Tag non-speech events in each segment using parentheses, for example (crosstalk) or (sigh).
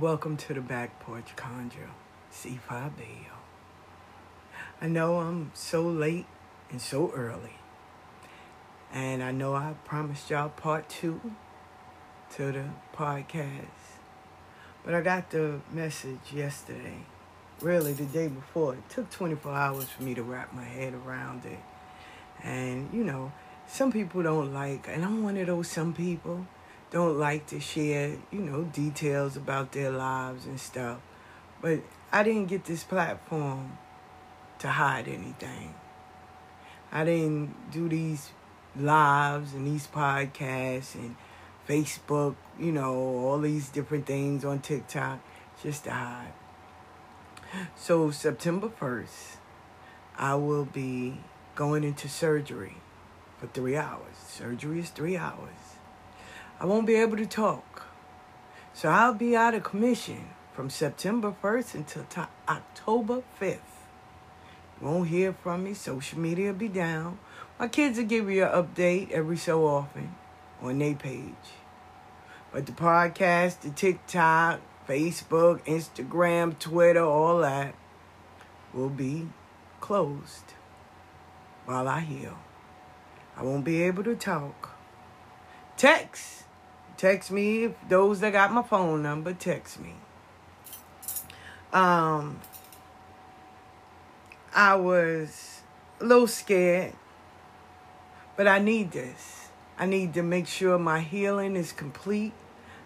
welcome to the Back Porch Conjure, C5 Bayo. I know I'm so late and so early. And I know I promised y'all part two to the podcast. But I got the message yesterday, really the day before. It took 24 hours for me to wrap my head around it. And, you know, some people don't like, and I'm one of those some people don't like to share, you know, details about their lives and stuff. But I didn't get this platform to hide anything. I didn't do these lives and these podcasts and Facebook, you know, all these different things on TikTok just to hide. So, September 1st, I will be going into surgery for three hours. Surgery is three hours. I won't be able to talk. So I'll be out of commission from September 1st until t- October 5th. You won't hear from me. Social media will be down. My kids will give you an update every so often on their page. But the podcast, the TikTok, Facebook, Instagram, Twitter, all that will be closed while I heal. I won't be able to talk. Text Text me. If those that got my phone number, text me. Um, I was a little scared, but I need this. I need to make sure my healing is complete.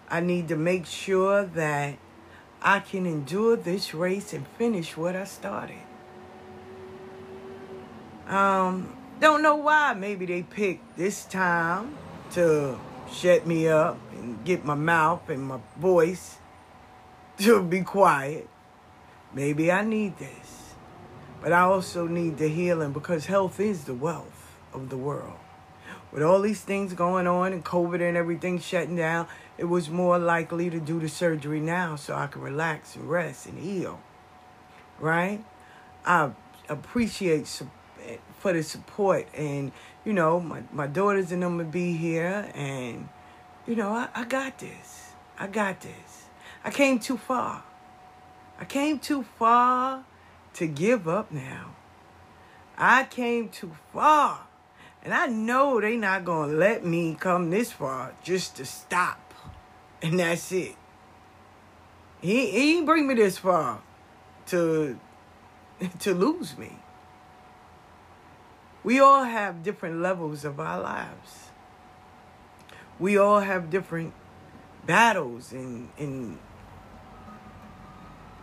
I need to make sure that I can endure this race and finish what I started. Um, don't know why. Maybe they picked this time to shut me up and get my mouth and my voice (laughs) to be quiet. Maybe I need this. But I also need the healing because health is the wealth of the world. With all these things going on and COVID and everything shutting down, it was more likely to do the surgery now so I can relax and rest and heal. Right? I appreciate for the support. And you know my, my daughters and them will be here. And you know I, I got this. I got this. I came too far. I came too far to give up now. I came too far. And i know they not gonna let me come this far just to stop. And that's it. He, he ain't bring me this far to (laughs) to lose me we all have different levels of our lives. We all have different battles and, and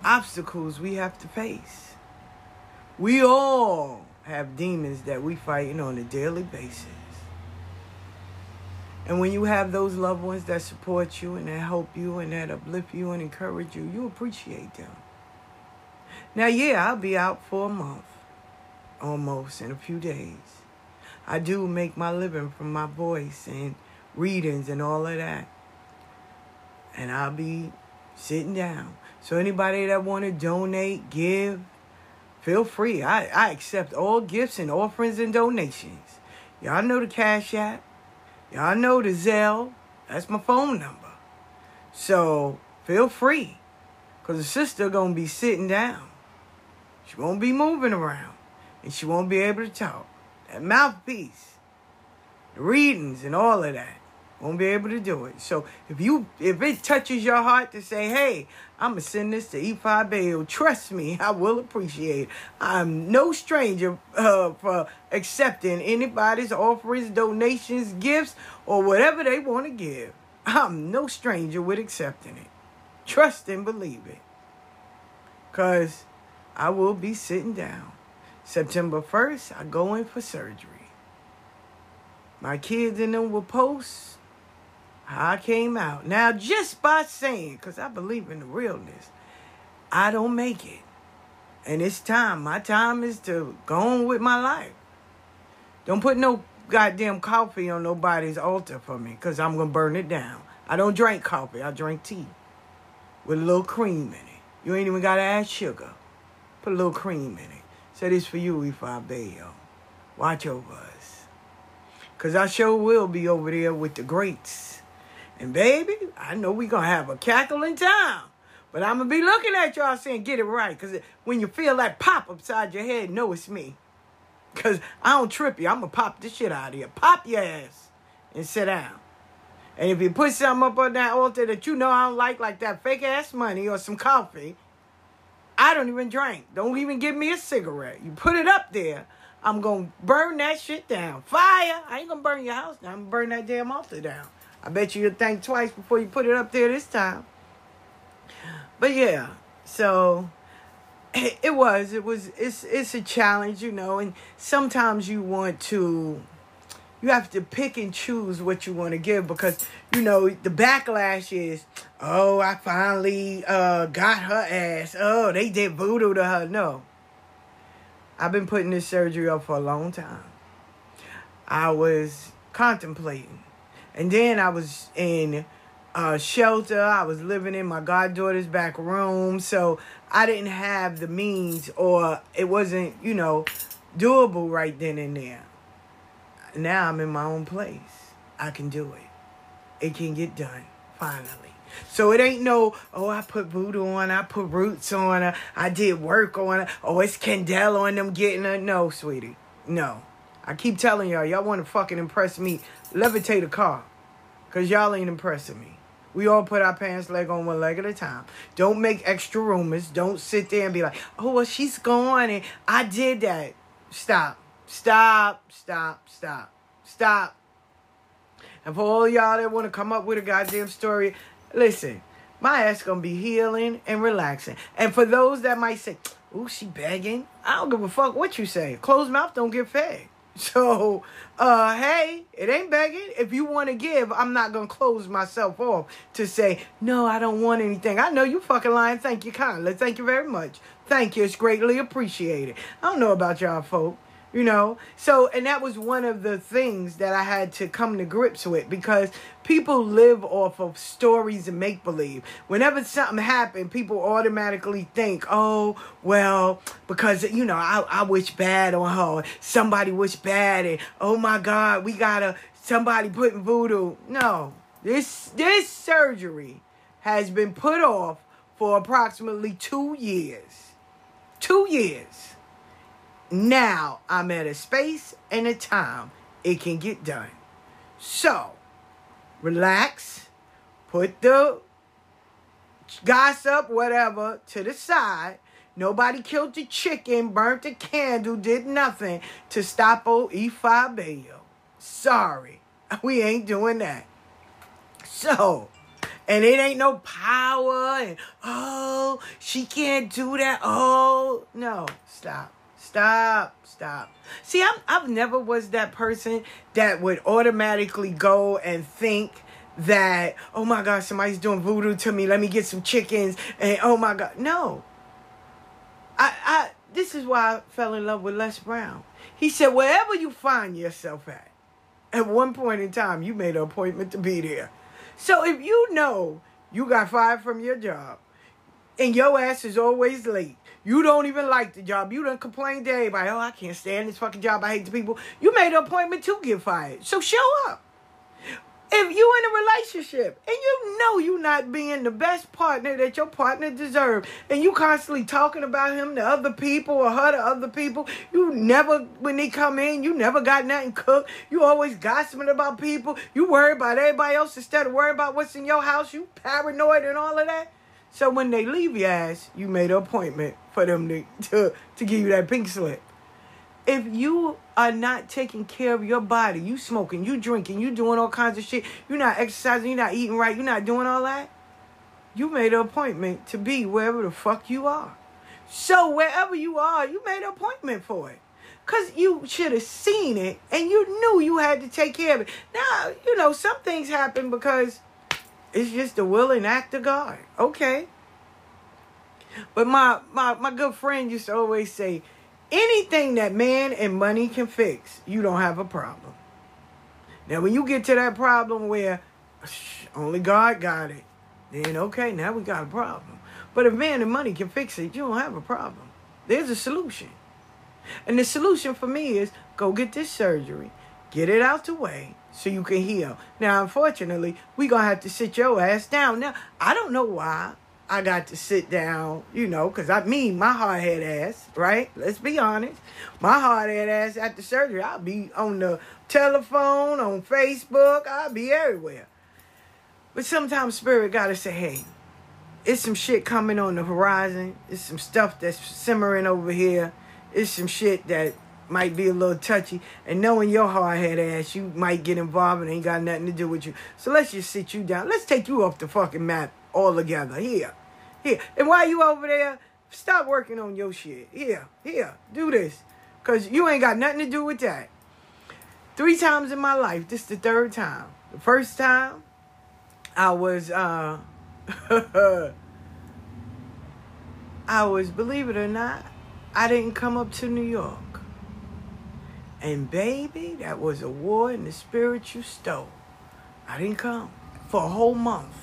obstacles we have to face. We all have demons that we fighting on a daily basis. And when you have those loved ones that support you and that help you and that uplift you and encourage you, you appreciate them. Now, yeah, I'll be out for a month almost in a few days. I do make my living from my voice and readings and all of that. And I'll be sitting down. So anybody that want to donate, give, feel free. I, I accept all gifts and offerings and donations. Y'all know the Cash App. Y'all know the Zelle. That's my phone number. So feel free. Because the sister going to be sitting down. She won't be moving around and she won't be able to talk. That mouthpiece, the readings and all of that, won't be able to do it. So if you if it touches your heart to say, hey, I'm gonna send this to E5 Bayo, trust me, (laughs) I will appreciate it. I'm no stranger uh, for accepting anybody's offerings, donations, gifts, or whatever they want to give. I'm no stranger with accepting it. Trust and believe it. Cause I will be sitting down September 1st, I go in for surgery. My kids and them will post how I came out. Now, just by saying, because I believe in the realness, I don't make it. And it's time. My time is to go on with my life. Don't put no goddamn coffee on nobody's altar for me because I'm going to burn it down. I don't drink coffee. I drink tea with a little cream in it. You ain't even got to add sugar. Put a little cream in it. Say this for you, E5 Bayo. Watch over us. Because I sure will be over there with the greats. And baby, I know we going to have a cackling time. But I'm going to be looking at y'all saying, get it right. Because when you feel that pop upside your head, know it's me. Because I don't trip you. I'm going to pop this shit out of you. Pop your ass and sit down. And if you put something up on that altar that you know I don't like, like that fake ass money or some coffee, I don't even drink. Don't even give me a cigarette. You put it up there, I'm to burn that shit down. Fire! I ain't to burn your house down. I'm to burn that damn altar down. I bet you you'll think twice before you put it up there this time. But yeah, so it was it was it's it's a challenge, you know, and sometimes you want to you have to pick and choose what you want to give because you know the backlash is oh i finally uh got her ass. Oh they did voodoo to her. No. I've been putting this surgery up for a long time. I was contemplating. And then i was in a shelter. I was living in my goddaughter's back room. So i didn't have the means or it wasn't you know doable right then and there now I'm in my own place. I can do it. It can get done, finally. So it ain't no, oh, I put voodoo on, I put roots on her, I did work on oh, it's Candela on them getting her. No, sweetie. No. I keep telling y'all, y'all want to fucking impress me, levitate a car. Because y'all ain't impressing me. We all put our pants leg on one leg at a time. Don't make extra rumors. Don't sit there and be like, oh, well, she's gone and I did that. Stop. Stop, stop, stop, stop. And for all y'all that want to come up with a goddamn story, listen, my ass gonna be healing and relaxing. And for those that might say, "Ooh, she begging," I don't give a fuck what you say. Closed mouth don't get fed. (laughs) So, uh, hey, it ain't begging. If you want to give, I'm not gonna close myself off to say no. I don't want anything. I know you fucking lying. Thank you kindly. Thank you very much. Thank you. It's greatly appreciated. I don't know about y'all folk you know? So and that was one of the things that i had to come to grips with because people live off of stories and make believe whenever something happened people automatically think oh well because you know i, I wish bad on her. Somebody wish bad and oh my god we gotta somebody putting voodoo. No. This this surgery has been put off for approximately two years. Two years now I'm at a space and a time it can get done. So, relax, put the gossip, whatever, to the side. Nobody killed the chicken, burnt the candle, did nothing to stop old E5 Bayo. Sorry, (laughs) we ain't doing that. So, and it ain't no power, and oh, she can't do that. Oh, no, stop. Stop, stop. See, I'm, I've never was that person that would automatically go and think that, oh my God, somebody's doing voodoo to me. Let me get some chickens. And oh my God. No. I, I, this is why I fell in love with Les Brown. He said, wherever you find yourself at, at one point in time, you made an appointment to be there. So if you know you got fired from your job and your ass is always late, you don't even like the job. You don't complain to everybody. Oh, I can't stand this fucking job. I hate the people. You made an appointment to get fired. So show up. If you in a relationship and you know you not being the best partner that your partner deserves, and you constantly talking about him to other people or her to other people, you never when they come in, you never got nothing cooked. You always gossiping about people. You worry about everybody else instead of worrying about what's in your house. You paranoid and all of that. So when they leave your ass, you made an appointment for them to, to, to give you that pink slip. If you are not taking care of your body, you smoking, you drinking, you doing all kinds of shit, you're not exercising, you're not eating right, you're not doing all that, you made an appointment to be wherever the fuck you are. So wherever you are, you made an appointment for it. Because you should have seen it and you knew you had to take care of it. Now, you know, some things happen because it's just a willing act of God. Okay. But my, my, my good friend used to always say, anything that man and money can fix, you don't have a problem. Now, when you get to that problem where only God got it, then okay, now we got a problem. But if man and money can fix it, you don't have a problem. There's a solution. And the solution for me is go get this surgery, get it out the way, so you can heal. Now, unfortunately, we gonna have to sit your ass down. Now, I don't know why I got to sit down, you know, because I mean my hard head ass, right? Let's be honest. My hard head ass after surgery, I'll be on the telephone, on Facebook, I'll be everywhere. But sometimes spirit gotta say, hey, it's some shit coming on the horizon. It's some stuff that's simmering over here. It's some shit that might be a little touchy. And knowing your hard head ass, you might get involved and ain't got nothing to do with you. So let's just sit you down. Let's take you off the fucking map altogether. Here. Here. And while you over there, stop working on your shit. Here. Here. Do this. Because you ain't got nothing to do with that. Three times in my life. This is the third time. The first time, I was, uh, (laughs) I was, believe it or not, I didn't come up to New York. And baby, that was a war in the spirit you stole. I didn't come. For a whole month,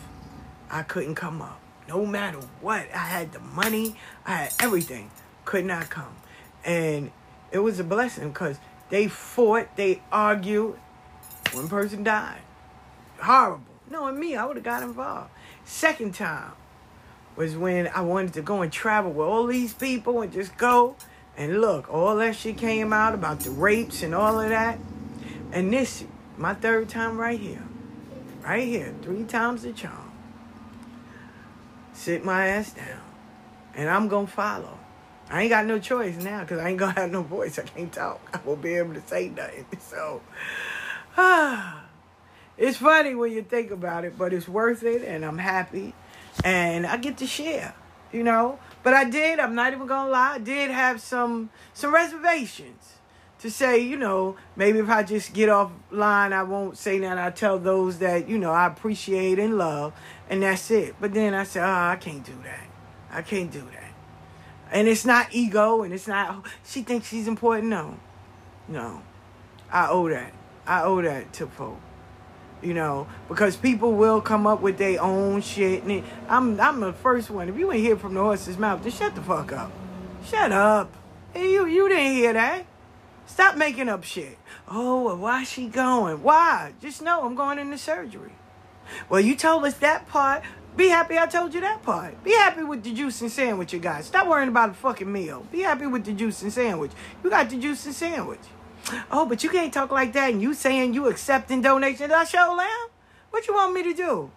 I couldn't come up. No matter what. I had the money, I had everything. Could not come. And it was a blessing because they fought, they argued. One person died. Horrible. Knowing me, I would have got involved. Second time was when I wanted to go and travel with all these people and just go and look, all that shit came out about the rapes and all of that. And this, my third time right here. Right here. Three times the charm. Sit my ass down. And I'm going to follow. I ain't got no choice now because I ain't going (laughs) to have no voice. I can't talk. I won't be able to say nothing. (laughs) So, ah. (sighs) It's funny when you think about it, but it's worth it and I'm happy. And I get to share, you know. But I did, I'm not even gonna lie, I did have some some reservations. to say, you know, maybe if I just get offline, I won't say that. I tell those that, you know, I appreciate and love, and that's it. But then I say, oh, ah, I can't do that. I can't do that. And it's not ego, and it's not, oh, she thinks she's important. No. No. I owe that. I owe that to folk. You know, because people will come up with their own shit. And I'm I'm the first one. If you ain't hear from the horse's mouth, just shut the fuck up. Shut up. You you didn't hear that. Stop making up shit. Oh, well, why she going? Why? Just know I'm going into surgery. Well, you told us that part. Be happy I told you that part. Be happy with the juice and sandwich you got. Stop worrying about the fucking meal. Be happy with the juice and sandwich. You got the juice and sandwich. Oh, but you can't talk like that and you saying you accepting donations. I show lamb. What you want me to do?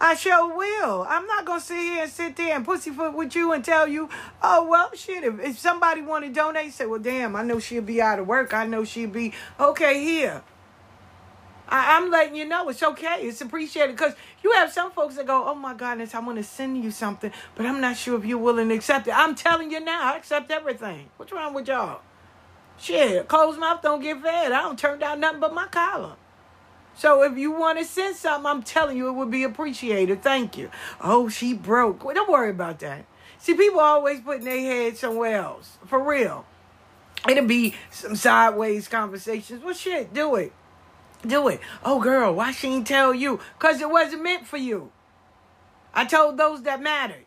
I sure will. I'm not gonna sit here and sit there and pussyfoot with you and tell you, oh well, shit. If, if somebody want to donate, say, well, damn, I know she'll be out of work. I know she'll be okay here. I, am letting you know it's okay. It's appreciated because you have some folks that go, oh my goodness, I want to send you something, but I'm not sure if you're willing to accept it. I'm telling you now, I accept everything. What's wrong with y'all? Shit, closed mouth don't get fed. I don't turn down nothing but my collar. So if you want to send something, I'm telling you, it would be appreciated. Thank you. Oh, she broke. Well, don't worry about that. See, people always putting their head somewhere else. For real. It'll be some sideways conversations. Well, shit, do it. Do it. Oh, girl, why she ain't tell you? Because it wasn't meant for you. I told those that mattered.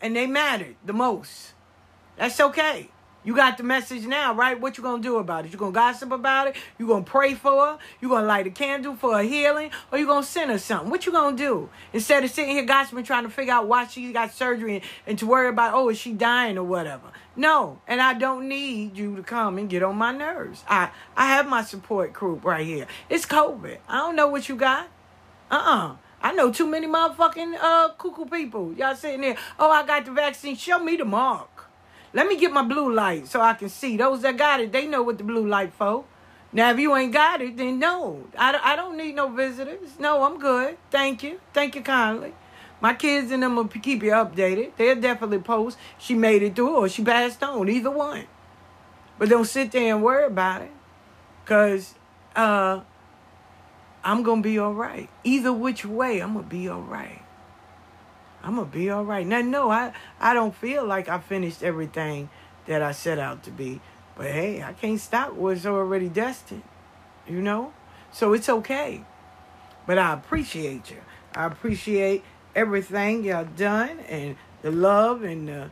And they mattered the most. That's okay. You got the message now, right? What you gonna do about it? You gonna gossip about it? You gonna pray for her? You gonna light a candle for a healing? Or you gonna send her something? What you gonna do? Instead of sitting here gossiping, trying to figure out why she got surgery and, and to worry about, oh, is she dying or whatever. No, and I don't need you to come and get on my nerves. I, I have my support group right here. It's COVID. I don't know what you got. Uh-uh. I know too many motherfucking uh cuckoo people. Y'all sitting there, oh, I got the vaccine. Show me the mark. Let me get my blue light so I can see. Those that got it, they know what the blue light for. Now, if you ain't got it, then no. I, I don't need no visitors. No, I'm good. Thank you. Thank you kindly. My kids and them will keep you updated. They'll definitely post she made it through or she passed on. Either one. But don't sit there and worry about it. Because uh, I'm going to be all right. Either which way, I'm going to be all right. I'm gonna be all right. Now, no, I I don't feel like I finished everything that I set out to be, but hey, I can't stop what's already destined, you know. So it's okay. But I appreciate you. I appreciate everything y'all done and the love and the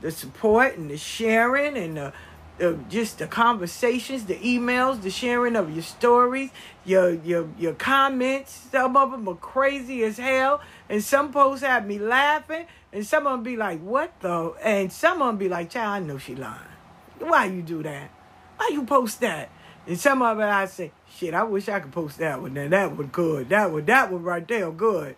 the support and the sharing and the the, just the conversations, the emails, the sharing of your stories, your your your comments. Some of them are crazy as hell, and some posts have me laughing, and some of them be like, "What though?" And some of them be like, "Child, I know she lying. Why you do that? Why you post that?" And some of it I say, "Shit, I wish I could post that one. Now that one good. That one, that one right there, good."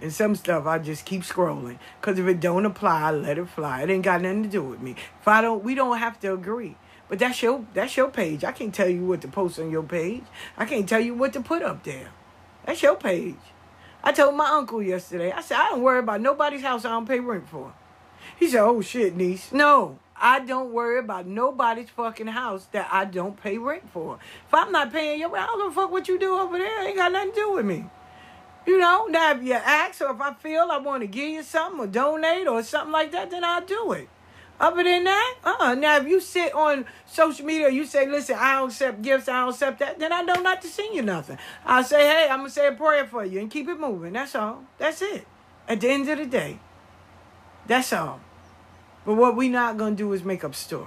And some stuff I just keep scrolling. Cause if it don't apply, I let it fly. It ain't got nothing to do with me. If I don't we don't have to agree. But that's your that's your page. I can't tell you what to post on your page. I can't tell you what to put up there. That's your page. I told my uncle yesterday, I said, I don't worry about nobody's house I don't pay rent for. He said, Oh shit, niece. No, I don't worry about nobody's fucking house that I don't pay rent for. If I'm not paying your rent, I don't give a fuck what you do over there. It ain't got nothing to do with me. You know, now if you ask or if I feel I want to give you something or donate or something like that, then I'll do it. Other than that, uh-uh. Now, if you sit on social media, you say, listen, I don't accept gifts, I don't accept that, then I know not to send you nothing. I'll say, hey, I'm going to say a prayer for you and keep it moving. That's all. That's it. At the end of the day, that's all. But what we're not going to do is make up stories.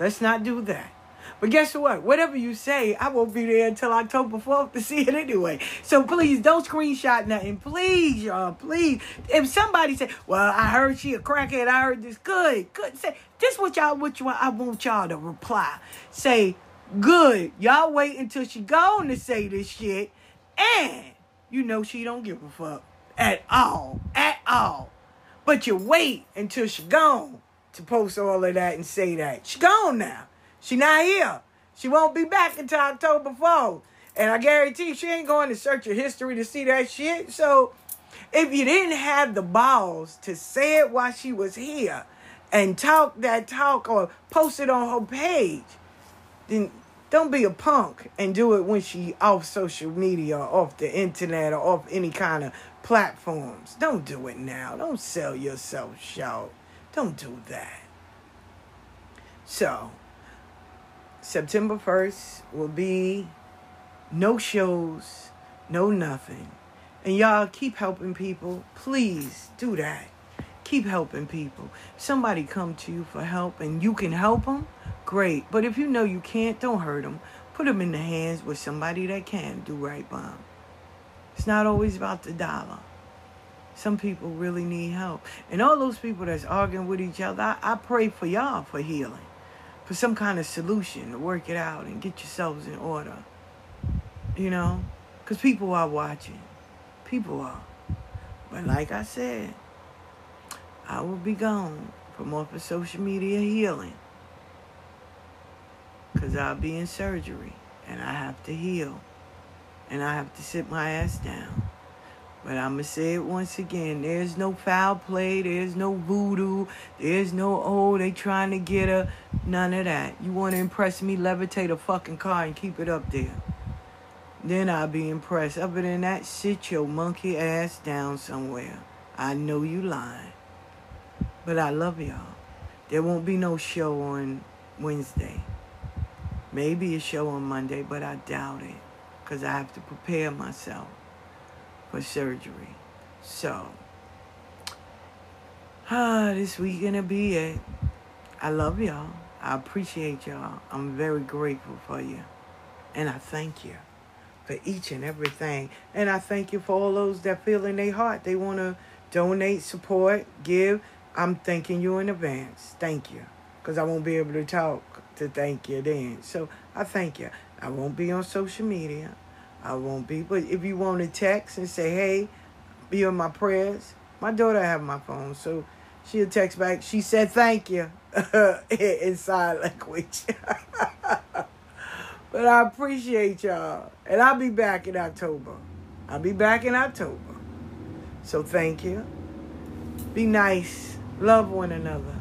Let's not do that. But guess what? Whatever you say, I won't be there until October 4th to see it anyway. So please don't screenshot nothing. Please, y'all, please. If somebody say, well, I heard she a crackhead, I heard this. Good, good. Say, this what y'all, what you, I want y'all to reply. Say, good. Y'all wait until she gone to say this shit. And you know she don't give a fuck at all. At all. But you wait until she gone to post all of that and say that. She gone now. She not here. She won't be back until October 4th. And I guarantee she ain't going to search your history to see that shit. So if you didn't have the balls to say it while she was here and talk that talk or post it on her page, then don't be a punk and do it when she off social media off the internet or off any kind of platforms. Don't do it now. Don't sell yourself short. Don't do that. So, September 1st will be no shows, no nothing. And y'all keep helping people. Please do that. Keep helping people. Somebody come to you for help and you can help them, great. But if you know you can't, don't hurt them. Put them in the hands with somebody that can do right by them. It's not always about the dollar. Some people really need help. And all those people that's arguing with each other, I, I pray for y'all for healing, for some kind of solution to work it out and get yourselves in order. You know? Because people are watching. People are. But like I said, I will be gone from off of social media healing. Because I'll be in surgery and I have to heal. And I have to sit my ass down. But I'm going to say it once again. There's no foul play. There's no voodoo. There's no, oh, they trying to get a. None of that. You want to impress me? Levitate a fucking car and keep it up there. Then I'll be impressed. Other than that, sit your monkey ass down somewhere. I know you lying. But I love y'all. There won't be no show on Wednesday. Maybe a show on Monday, but I doubt it. Because I have to prepare myself for surgery. So, ah, (sighs) this week gonna be it. I love y'all. I appreciate y'all. I'm very grateful for you. And I thank you for each and everything. And I thank you for all those that feel in their heart they want to donate, support, give. I'm thanking you in advance. Thank you. Because I won't be able to talk to thank you then. So I thank you. I won't be on social media. I won't be. But if you want to text and say, hey, be on my prayers, my daughter have my phone. So she'll text back. She said thank you (laughs) in sign language. (laughs) But I appreciate y'all. And I'll be back in October. I'll be back in October. So thank you. Be nice. Love one another.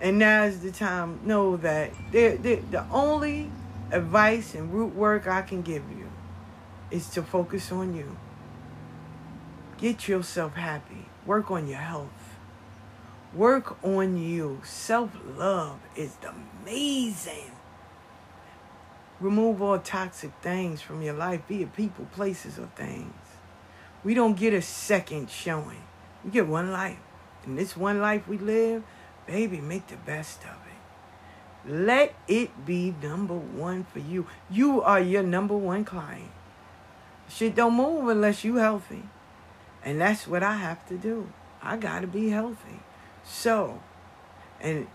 And now is the time. Know that they're, they're, the only advice and root work I can give you is to focus on you. Get yourself happy. Work on your health. Work on you. Self love is amazing. Remove all toxic things from your life, be it people, places, or things. We don't get a second showing. We get one life. And this one life we live, baby, make the best of it. Let it be number one for you. You are your number one client. Shit don't move unless you healthy. And that's what I have to do. I gotta be healthy. So, and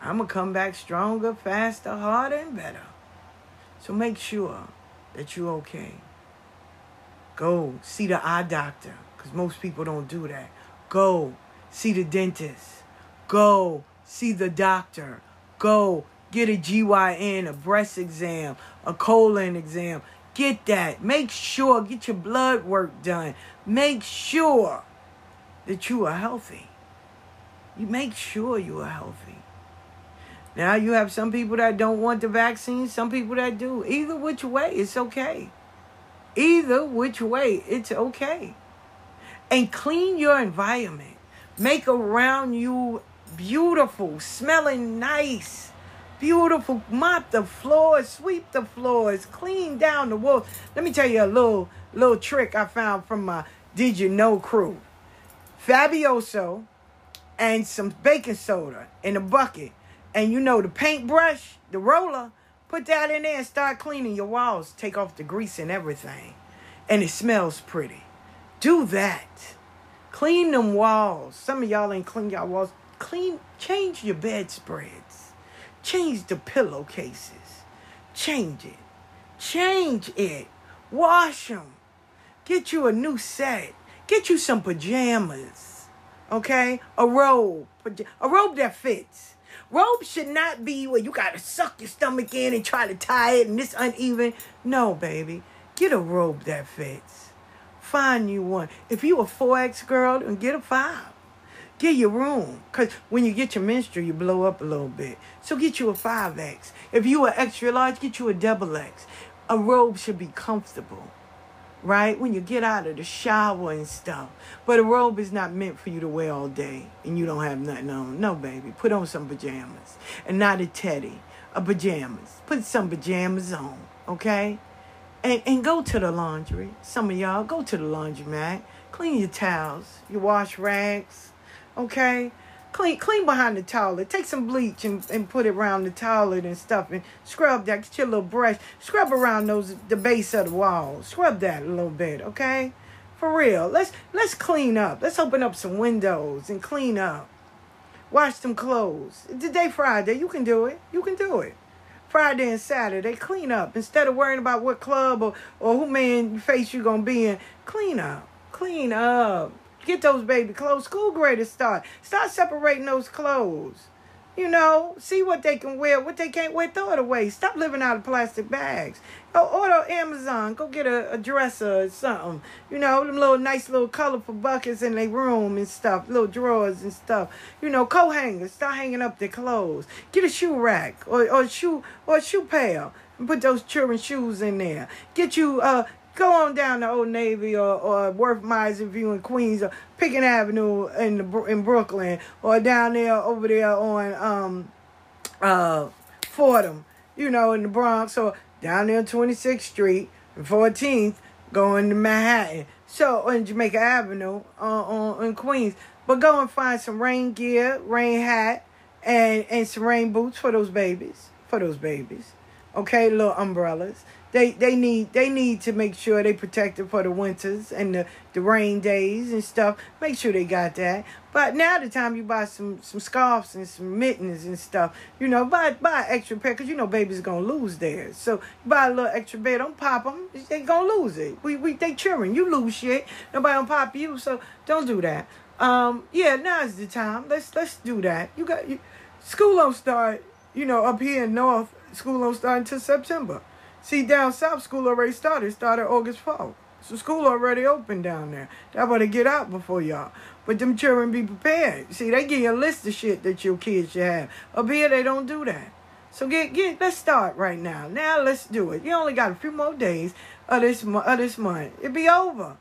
I'm going to come back stronger, faster, harder, and better. So make sure that you're okay. Go see the eye doctor, because most people don't do that. Go see the dentist. Go see the doctor. Go get a GYN, a breast exam, a colon exam. Get that. Make sure, get your blood work done. Make sure that you are healthy. You make sure you are healthy. Now you have some people that don't want the vaccine, some people that do. Either which way, it's okay. Either which way, it's okay. And clean your environment. Make around you beautiful, smelling nice, beautiful. Mop the floors, sweep the floors, clean down the walls. Let me tell you a little little trick I found from my Did You Know crew. Fabuloso and some baking soda in a bucket. And you know the paintbrush, the roller, put that in there and start cleaning your walls. Take off the grease and everything. And it smells pretty. Do that. Clean them walls. Some of y'all ain't clean y'all walls. Clean, change your bedspreads. Change the pillowcases. Change it. Change it. Wash them. Get you a new set. Get you some pajamas Okay? A robe. A robe that fits. Robe should not be where you gotta suck your stomach in and try to tie it and it's uneven. No, baby. Get a robe that fits. Find you one. If you a 4X girl, then get a 5. Get your room. Because when you get your menstrual, you blow up a little bit. So get you a 5X. If you are extra large, get you a double X. A robe should be comfortable, right? When you get out of the shower and stuff. But a robe is not meant for you to wear all day and you don't have nothing on. No, baby. Put on some pajamas. And not a teddy, a pajamas. Put some pajamas on, okay? And, and go to the laundry. Some of y'all, go to the laundromat. Clean your towels, your wash rags, okay? Clean clean behind the toilet. Take some bleach and, and put it around the toilet and stuff and scrub that. Get your little brush. Scrub around those the base of the wall. Scrub that a little bit, okay? For real. Let's let's clean up. Let's open up some windows and clean up. Wash some clothes. Today Friday. You can do it. You can do it. Friday and Saturday, clean up. Instead of worrying about what club or, or who man face you're gonna be in, clean up. Clean up. Get those baby clothes. School graders start. Start separating those clothes. You know, see what they can wear, what they can't wear, throw it away. Stop living out of plastic bags. Go order Amazon. Go get a, a dresser or something. You know, them little nice little colorful buckets in their room and stuff, little drawers and stuff. You know, coat hangers. Start hanging up their clothes. Get a shoe rack or, or shoe or shoe pail and put those children's shoes in there. Get you uh Go on down to Old Navy or, or Worth Miser View in Queens or Pitkin Avenue in the, in Brooklyn or down there over there on um uh Fordham, you know, in the Bronx or down there on 26th Street and 14th going to Manhattan. So on Jamaica Avenue uh, on in Queens. But go and find some rain gear, rain hat, and and some rain boots for those babies. For those babies. Okay, little umbrellas they they need they need to make sure they protected for the winters and the, the rain days and stuff. Make sure they got that. But now the time you buy some some scarves and some mittens and stuff, you know, buy buy extra pair because you know babies gonna lose theirs. So buy a little extra pair. Don't pop them. They gonna lose it. We we they cheering. You lose shit. Nobody gonna pop you. So don't do that. Um yeah, now's the time. Let's let's do that. You got you, school don't start. You know, up here in North, school don't start until September. See, down south, school already started. Started August 4th. So school already open down there. That better get out before y'all. But them children be prepared. See, they give you a list of shit that your kids should have. Up here, they don't do that. So get get let's start right now. Now let's do it. You only got a few more days of this of this month. It'll be over.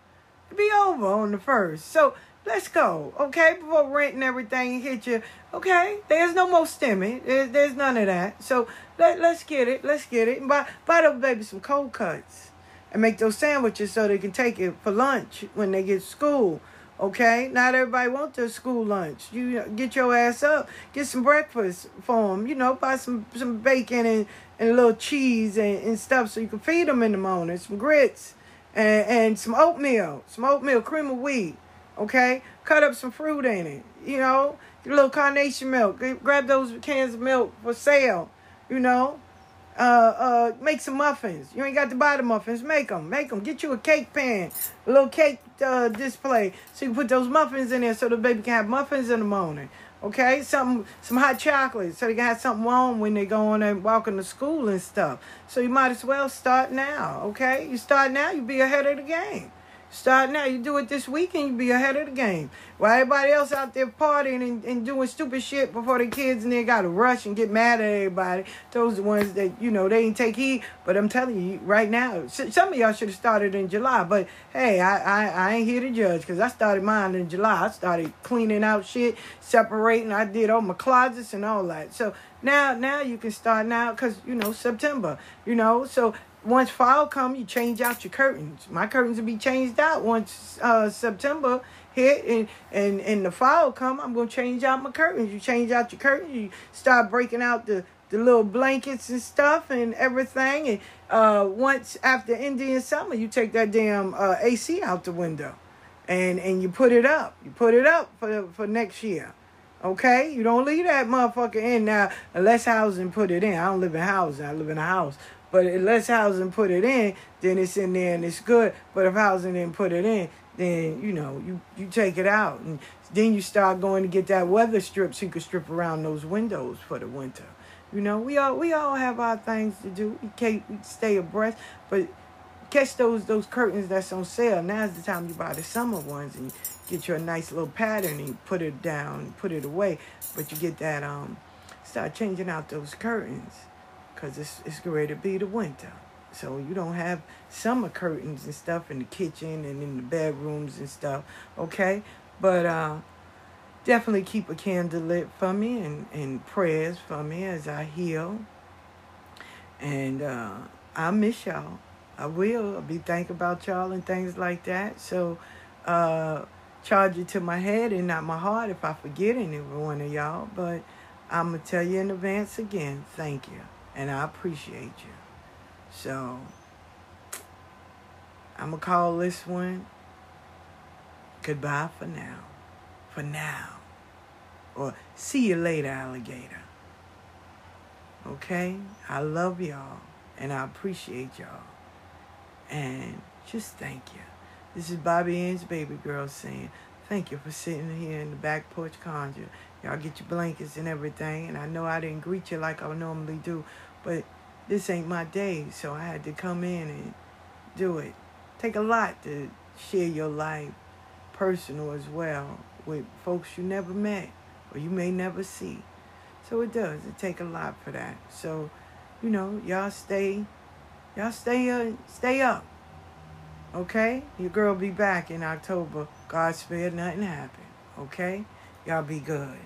It'll be over on the first. So let's go. Okay, before rent and everything hit you. Okay, there's no more stimming. There's, there's none of that. So let, let's get it. Let's get it. And buy, buy those baby some cold cuts. And make those sandwiches so they can take it for lunch when they get to school. Okay? Not everybody wants their school lunch. You get your ass up. Get some breakfast for them. You know, buy some, some bacon and, and a little cheese and, and stuff so you can feed them in the morning. Some grits and, and some oatmeal. Some oatmeal, cream of wheat. Okay? Cut up some fruit in it. You know? a little carnation milk. Grab those cans of milk for sale you know. Uh, uh, make some muffins. You ain't got to buy the muffins. Make them. Make them. Get you a cake pan, a little cake uh, display, so you can put those muffins in there, so the baby can have muffins in the morning. Okay, some some hot chocolate, so they can have something warm when they go on and walking to school and stuff. So you might as well start now. Okay, you start now, you be ahead of the game. Start now. You do it this weekend, you be ahead of the game. While everybody else out there partying and, and doing stupid shit before the kids and they got to rush and get mad at everybody. Those the ones that, you know, they ain't take heed. But I'm telling you right now, some of y'all should have started in July. But hey, I, I, I ain't here to judge because I started mine in July. I started cleaning out shit, separating. I did all my closets and all that. So now, now you can start now because, you know, September, you know. So once fall come, you change out your curtains. My curtains will be changed out once uh, September hit and, and, and the fall come. I'm going to change out my curtains. You change out your curtains. You start breaking out the, the little blankets and stuff and everything. And uh, once after Indian summer, you take that damn uh, AC out the window and, and you put it up. You put it up for, for next year. Okay, you don't leave that motherfucker in now unless housing put it in. I don't live in housing. I live in a house. But unless housing put it in, then it's in there and it's good. But if housing didn't put it in, then you know you you take it out and then you start going to get that weather strip so you can strip around those windows for the winter. You know, we all we all have our things to do. We can't stay abreast, but catch those those curtains that's on sale. Now's the time you buy the summer ones and get you a nice little pattern and put it down, put it away. But you get that um, start changing out those curtains, cause it's it's ready to be the winter. So you don't have summer curtains and stuff in the kitchen and in the bedrooms and stuff. Okay, but uh, definitely keep a candle lit for me and and prayers for me as I heal. And uh, I miss y'all. I will. I'll be thinking about y'all and things like that. So uh, charge it to my head and not my heart if I forget any one of y'all. But I'm going to tell you in advance again, thank you. And I appreciate you. So I'm going to call this one goodbye for now. For now. Or see you later, alligator. Okay? I love y'all and I appreciate y'all. And just thank you. This is Bobby Ann's baby girl saying, Thank you for sitting here in the back porch conjure. Y'all get your blankets and everything. And I know I didn't greet you like I normally do, but this ain't my day, so I had to come in and do it. Take a lot to share your life, personal as well, with folks you never met or you may never see. So it does. It take a lot for that. So, you know, y'all stay Y'all stay uh, stay up. Okay? Your girl be back in October. God spare nothing happen. Okay? Y'all be good.